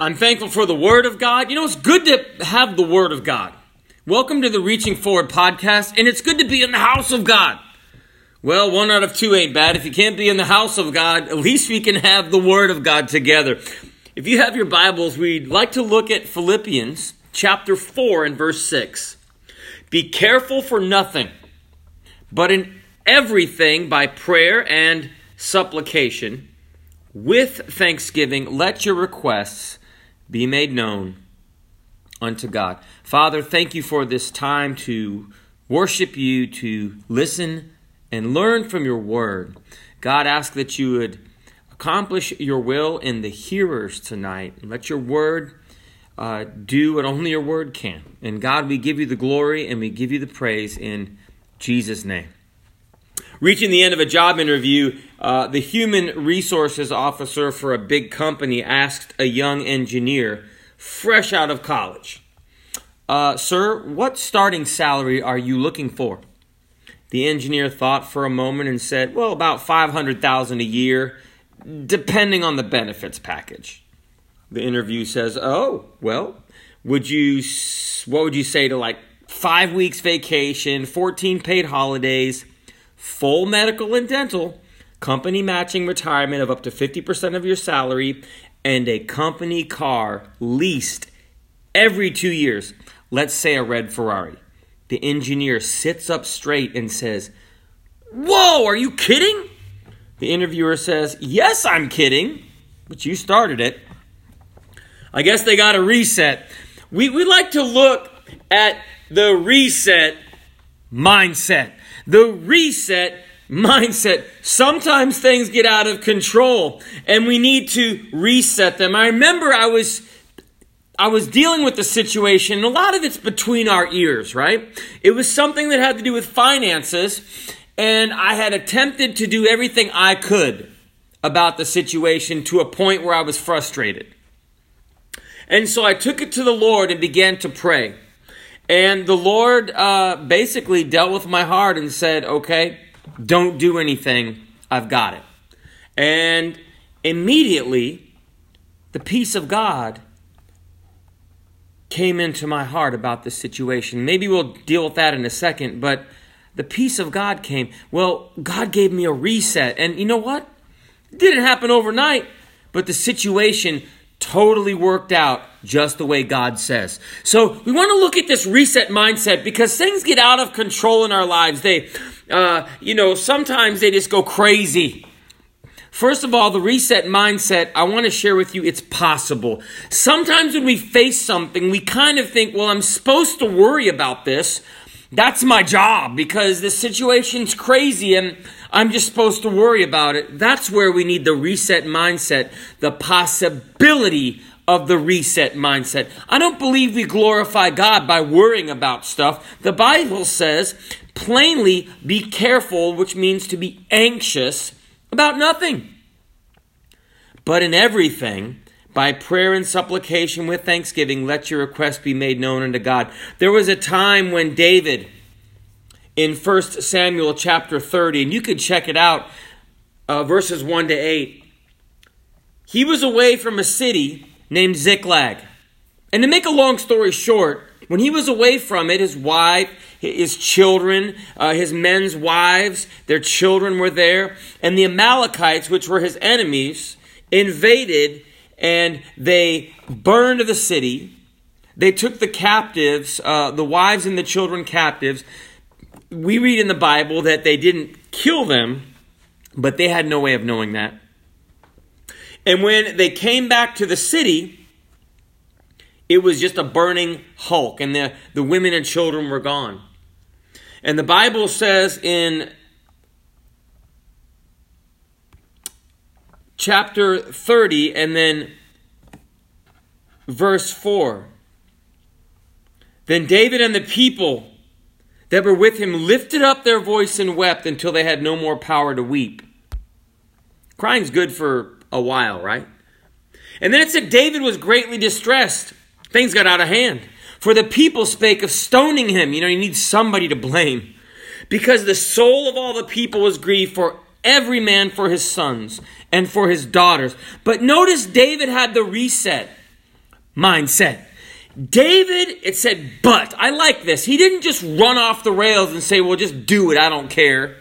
I'm thankful for the Word of God. You know, it's good to have the Word of God. Welcome to the Reaching Forward podcast, and it's good to be in the house of God. Well, one out of two ain't bad. If you can't be in the house of God, at least we can have the Word of God together. If you have your Bibles, we'd like to look at Philippians chapter 4 and verse 6. Be careful for nothing, but in everything by prayer and supplication, with thanksgiving, let your requests be made known unto God. Father, thank you for this time to worship you, to listen and learn from your word. God, ask that you would accomplish your will in the hearers tonight. And let your word uh, do what only your word can. And God, we give you the glory and we give you the praise in Jesus' name. Reaching the end of a job interview, uh, the human resources officer for a big company asked a young engineer, fresh out of college, uh, Sir, what starting salary are you looking for? The engineer thought for a moment and said, Well, about 500000 a year, depending on the benefits package. The interview says, Oh, well, would you, what would you say to like five weeks vacation, 14 paid holidays? Full medical and dental, company matching retirement of up to 50% of your salary, and a company car leased every two years. Let's say a red Ferrari. The engineer sits up straight and says, Whoa, are you kidding? The interviewer says, Yes, I'm kidding, but you started it. I guess they got a reset. We, we like to look at the reset mindset the reset mindset. Sometimes things get out of control and we need to reset them. I remember I was I was dealing with the situation, and a lot of it's between our ears, right? It was something that had to do with finances, and I had attempted to do everything I could about the situation to a point where I was frustrated. And so I took it to the Lord and began to pray. And the Lord uh, basically dealt with my heart and said, okay, don't do anything. I've got it. And immediately, the peace of God came into my heart about this situation. Maybe we'll deal with that in a second, but the peace of God came. Well, God gave me a reset. And you know what? It didn't happen overnight, but the situation totally worked out just the way God says. So we want to look at this reset mindset because things get out of control in our lives. They, uh, you know, sometimes they just go crazy. First of all, the reset mindset, I want to share with you, it's possible. Sometimes when we face something, we kind of think, well, I'm supposed to worry about this. That's my job because the situation's crazy and I'm just supposed to worry about it. That's where we need the reset mindset, the possibility of the reset mindset. I don't believe we glorify God by worrying about stuff. The Bible says plainly, be careful, which means to be anxious about nothing. But in everything, by prayer and supplication with thanksgiving, let your request be made known unto God. There was a time when David, in 1 Samuel chapter 30, and you could check it out, uh, verses 1 to 8. He was away from a city named Ziklag. And to make a long story short, when he was away from it, his wife, his children, uh, his men's wives, their children were there, and the Amalekites, which were his enemies, invaded and they burned the city. They took the captives, uh, the wives and the children captives we read in the Bible that they didn't kill them, but they had no way of knowing that. And when they came back to the city, it was just a burning hulk, and the, the women and children were gone. And the Bible says in chapter 30 and then verse 4 Then David and the people that were with him lifted up their voice and wept until they had no more power to weep. Crying's good for a while, right? And then it said David was greatly distressed. Things got out of hand. For the people spake of stoning him. You know, you need somebody to blame. Because the soul of all the people was grieved for every man for his sons and for his daughters. But notice David had the reset. mindset. David, it said, but. I like this. He didn't just run off the rails and say, well, just do it, I don't care.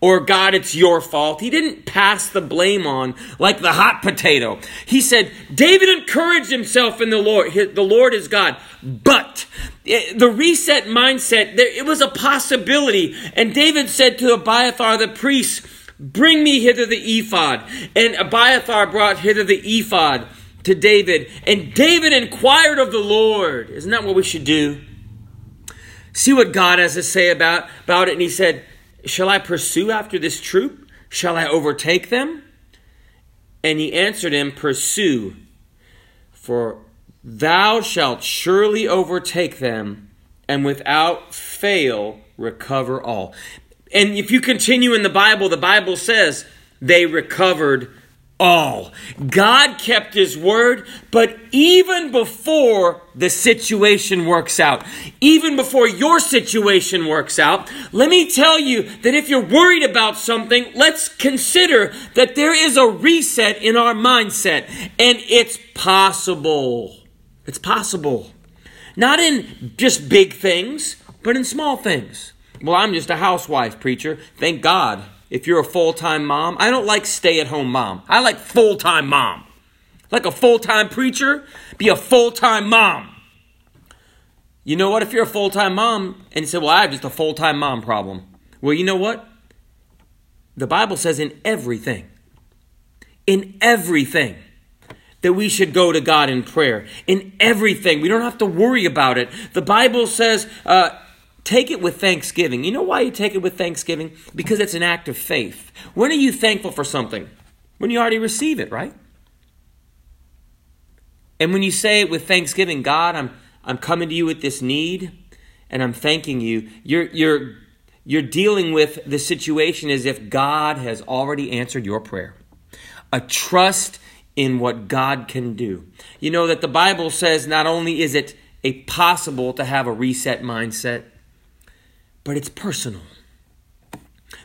Or, God, it's your fault. He didn't pass the blame on like the hot potato. He said, David encouraged himself in the Lord. The Lord is God. But eh, the reset mindset, it was a possibility. And David said to Abiathar the priest, Bring me hither the ephod. And Abiathar brought hither the ephod to David. And David inquired of the Lord. Isn't that what we should do? See what God has to say about, about it. And he said, Shall I pursue after this troop? Shall I overtake them? And he answered him, Pursue, for thou shalt surely overtake them, and without fail recover all. And if you continue in the Bible, the Bible says they recovered all. God kept his word, but even before the situation works out, even before your situation works out, let me tell you that if you're worried about something, let's consider that there is a reset in our mindset, and it's possible. It's possible. Not in just big things, but in small things. Well, I'm just a housewife, preacher. Thank God. If you're a full time mom, I don't like stay at home mom. I like full time mom. Like a full time preacher, be a full time mom. You know what? If you're a full time mom and you say, Well, I have just a full time mom problem. Well, you know what? The Bible says in everything, in everything, that we should go to God in prayer. In everything. We don't have to worry about it. The Bible says, uh, Take it with thanksgiving. You know why you take it with thanksgiving? Because it's an act of faith. When are you thankful for something? When you already receive it, right? And when you say it with thanksgiving, God, I'm, I'm coming to you with this need and I'm thanking you, you're, you're, you're dealing with the situation as if God has already answered your prayer. A trust in what God can do. You know that the Bible says not only is it a possible to have a reset mindset, but it's personal.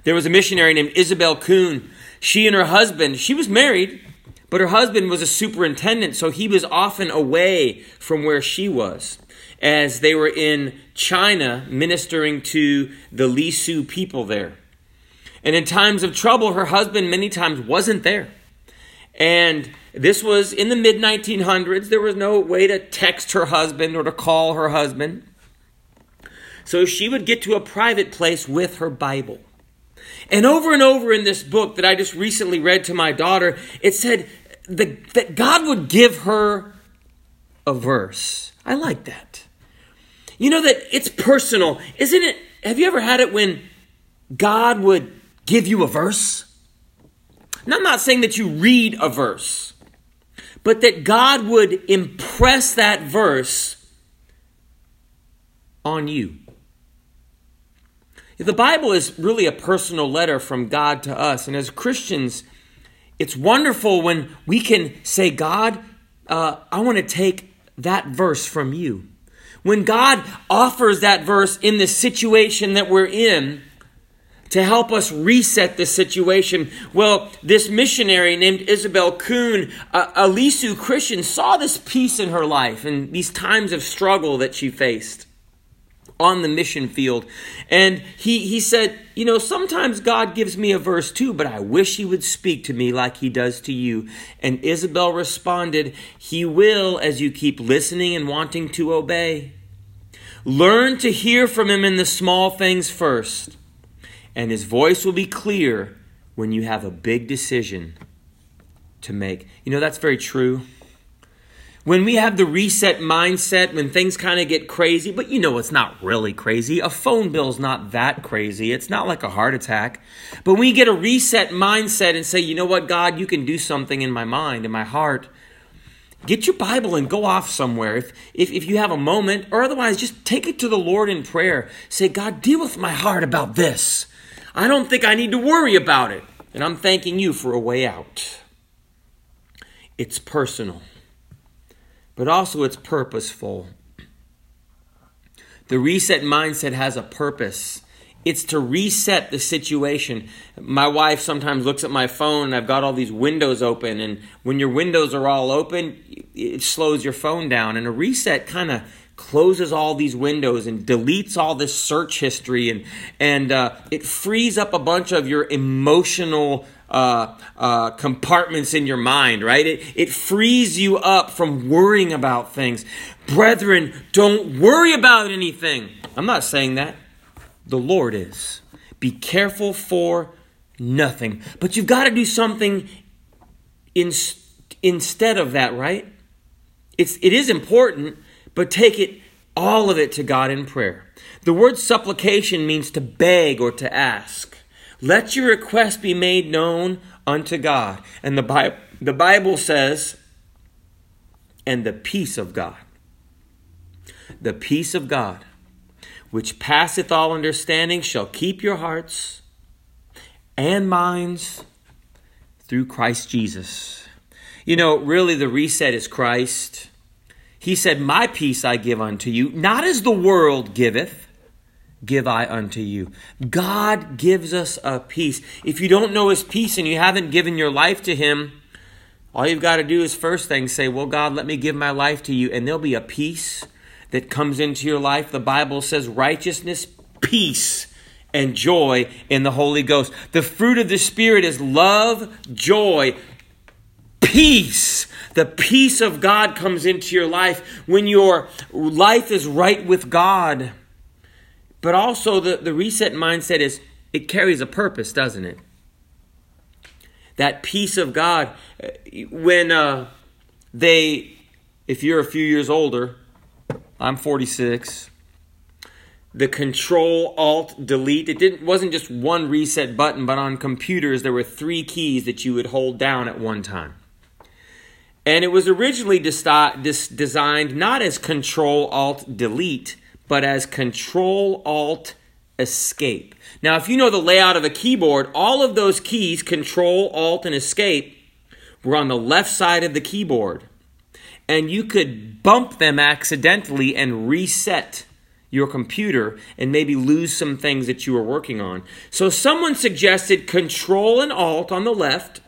There was a missionary named Isobel Kuhn. She and her husband, she was married, but her husband was a superintendent, so he was often away from where she was as they were in China ministering to the Lisu people there. And in times of trouble, her husband many times wasn't there. And this was in the mid 1900s. There was no way to text her husband or to call her husband. So she would get to a private place with her Bible. And over and over in this book that I just recently read to my daughter, it said the, that God would give her a verse. I like that. You know that it's personal. Isn't it? Have you ever had it when God would give you a verse? And I'm not saying that you read a verse, but that God would impress that verse on you. The Bible is really a personal letter from God to us. And as Christians, it's wonderful when we can say, God, uh, I want to take that verse from you. When God offers that verse in the situation that we're in to help us reset the situation, well, this missionary named Isobel Kuhn, uh, a Lisu Christian, saw this peace in her life and these times of struggle that she faced on the mission field. And he, he said, You know, sometimes God gives me a verse too, but I wish he would speak to me like he does to you. And Isobel responded, He will as you keep listening and wanting to obey. Learn to hear from him in the small things first, and his voice will be clear when you have a big decision to make. You know, that's very true. When we have the reset mindset, when things kind of get crazy, but you know it's not really crazy. A phone bill's not that crazy. It's not like a heart attack. But we get a reset mindset and say, you know what, God, you can do something in my mind, in my heart. Get your Bible and go off somewhere if, if, if you have a moment, or otherwise just take it to the Lord in prayer. Say, God, deal with my heart about this. I don't think I need to worry about it. And I'm thanking you for a way out. It's personal but also it's purposeful. The reset mindset has a purpose it's to reset the situation. My wife sometimes looks at my phone and I've got all these windows open. And when your windows are all open, it slows your phone down. And a reset kind of closes all these windows and deletes all this search history and and uh, it frees up a bunch of your emotional uh, uh, compartments in your mind, right? It, it frees you up from worrying about things. Brethren, don't worry about anything. I'm not saying that. The Lord is. Be careful for nothing. But you've got to do something in, instead of that, right? It's, it is important, but take it, all of it, to God in prayer. The word supplication means to beg or to ask. Let your request be made known unto God. And the Bible, the Bible says, and the peace of God. The peace of God, which passeth all understanding, shall keep your hearts and minds through Christ Jesus. You know, really, the reset is Christ. He said, My peace I give unto you, not as the world giveth, give I unto you. God gives us a peace. If you don't know His peace and you haven't given your life to Him, all you've got to do is first thing say, Well, God, let me give my life to you, and there'll be a peace that comes into your life. The Bible says righteousness, peace, and joy in the Holy Ghost. The fruit of the Spirit is love, joy, peace. The peace of God comes into your life when your life is right with God. But also, the, the reset mindset is it carries a purpose, doesn't it? That peace of God. When uh, they, if you're a few years older, I'm 46 the control alt delete it didn't wasn't just one reset button but on computers there were three keys that you would hold down at one time and it was originally designed not as Control Alt Delete, but as Control Alt Escape. Now, if you know the layout of a keyboard, all of those keys, Control Alt and Escape, were on the left side of the keyboard. And you could bump them accidentally and reset your computer and maybe lose some things that you were working on. So someone suggested Control and Alt on the left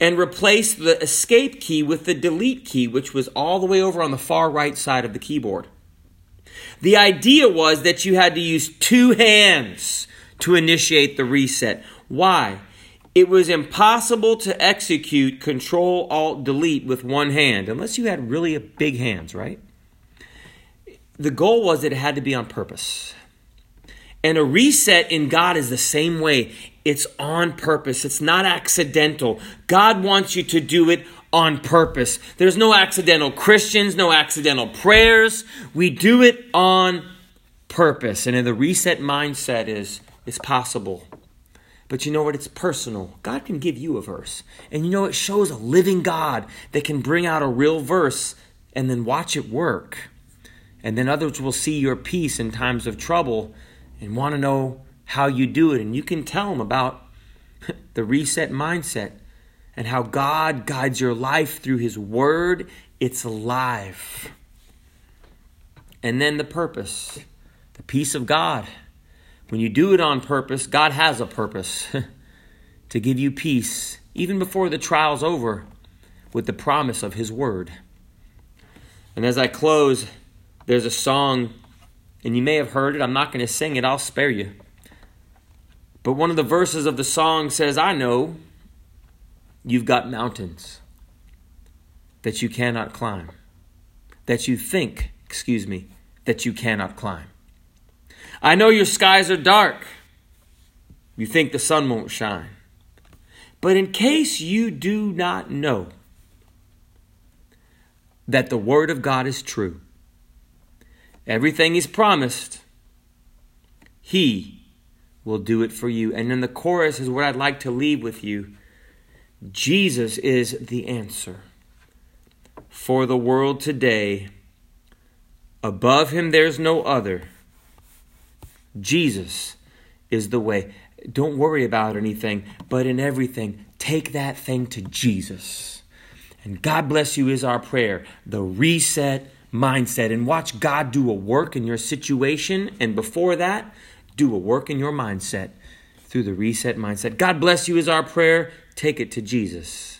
and replace the escape key with the delete key, which was all the way over on the far right side of the keyboard. The idea was that you had to use two hands to initiate the reset. Why? It was impossible to execute Control Alt Delete with one hand, unless you had really big hands, right? The goal was that it had to be on purpose. And a reset in God is the same way. It's on purpose. It's not accidental. God wants you to do it on purpose. There's no accidental Christians, no accidental prayers. We do it on purpose. And in the reset mindset is it's possible. But you know what? It's personal. God can give you a verse. And you know, it shows a living God that can bring out a real verse and then watch it work. And then others will see your peace in times of trouble and want to know how you do it. And you can tell them about the reset mindset and how God guides your life through His Word. It's alive. And then the purpose, the peace of God. When you do it on purpose, God has a purpose to give you peace, even before the trial's over, with the promise of His Word. And as I close, there's a song and you may have heard it. I'm not going to sing it, I'll spare you. But one of the verses of the song says, I know you've got mountains that you cannot climb, that you think, excuse me, that you cannot climb. I know your skies are dark. You think the sun won't shine. But in case you do not know that the Word of God is true, Everything He's promised, He will do it for you. And then the chorus is what I'd like to leave with you Jesus is the answer for the world today. Above Him, there's no other. Jesus is the way. Don't worry about anything, but in everything, take that thing to Jesus. And God bless you is our prayer. The reset mindset and watch God do a work in your situation. And before that, do a work in your mindset through the reset mindset. God bless you is our prayer. Take it to Jesus.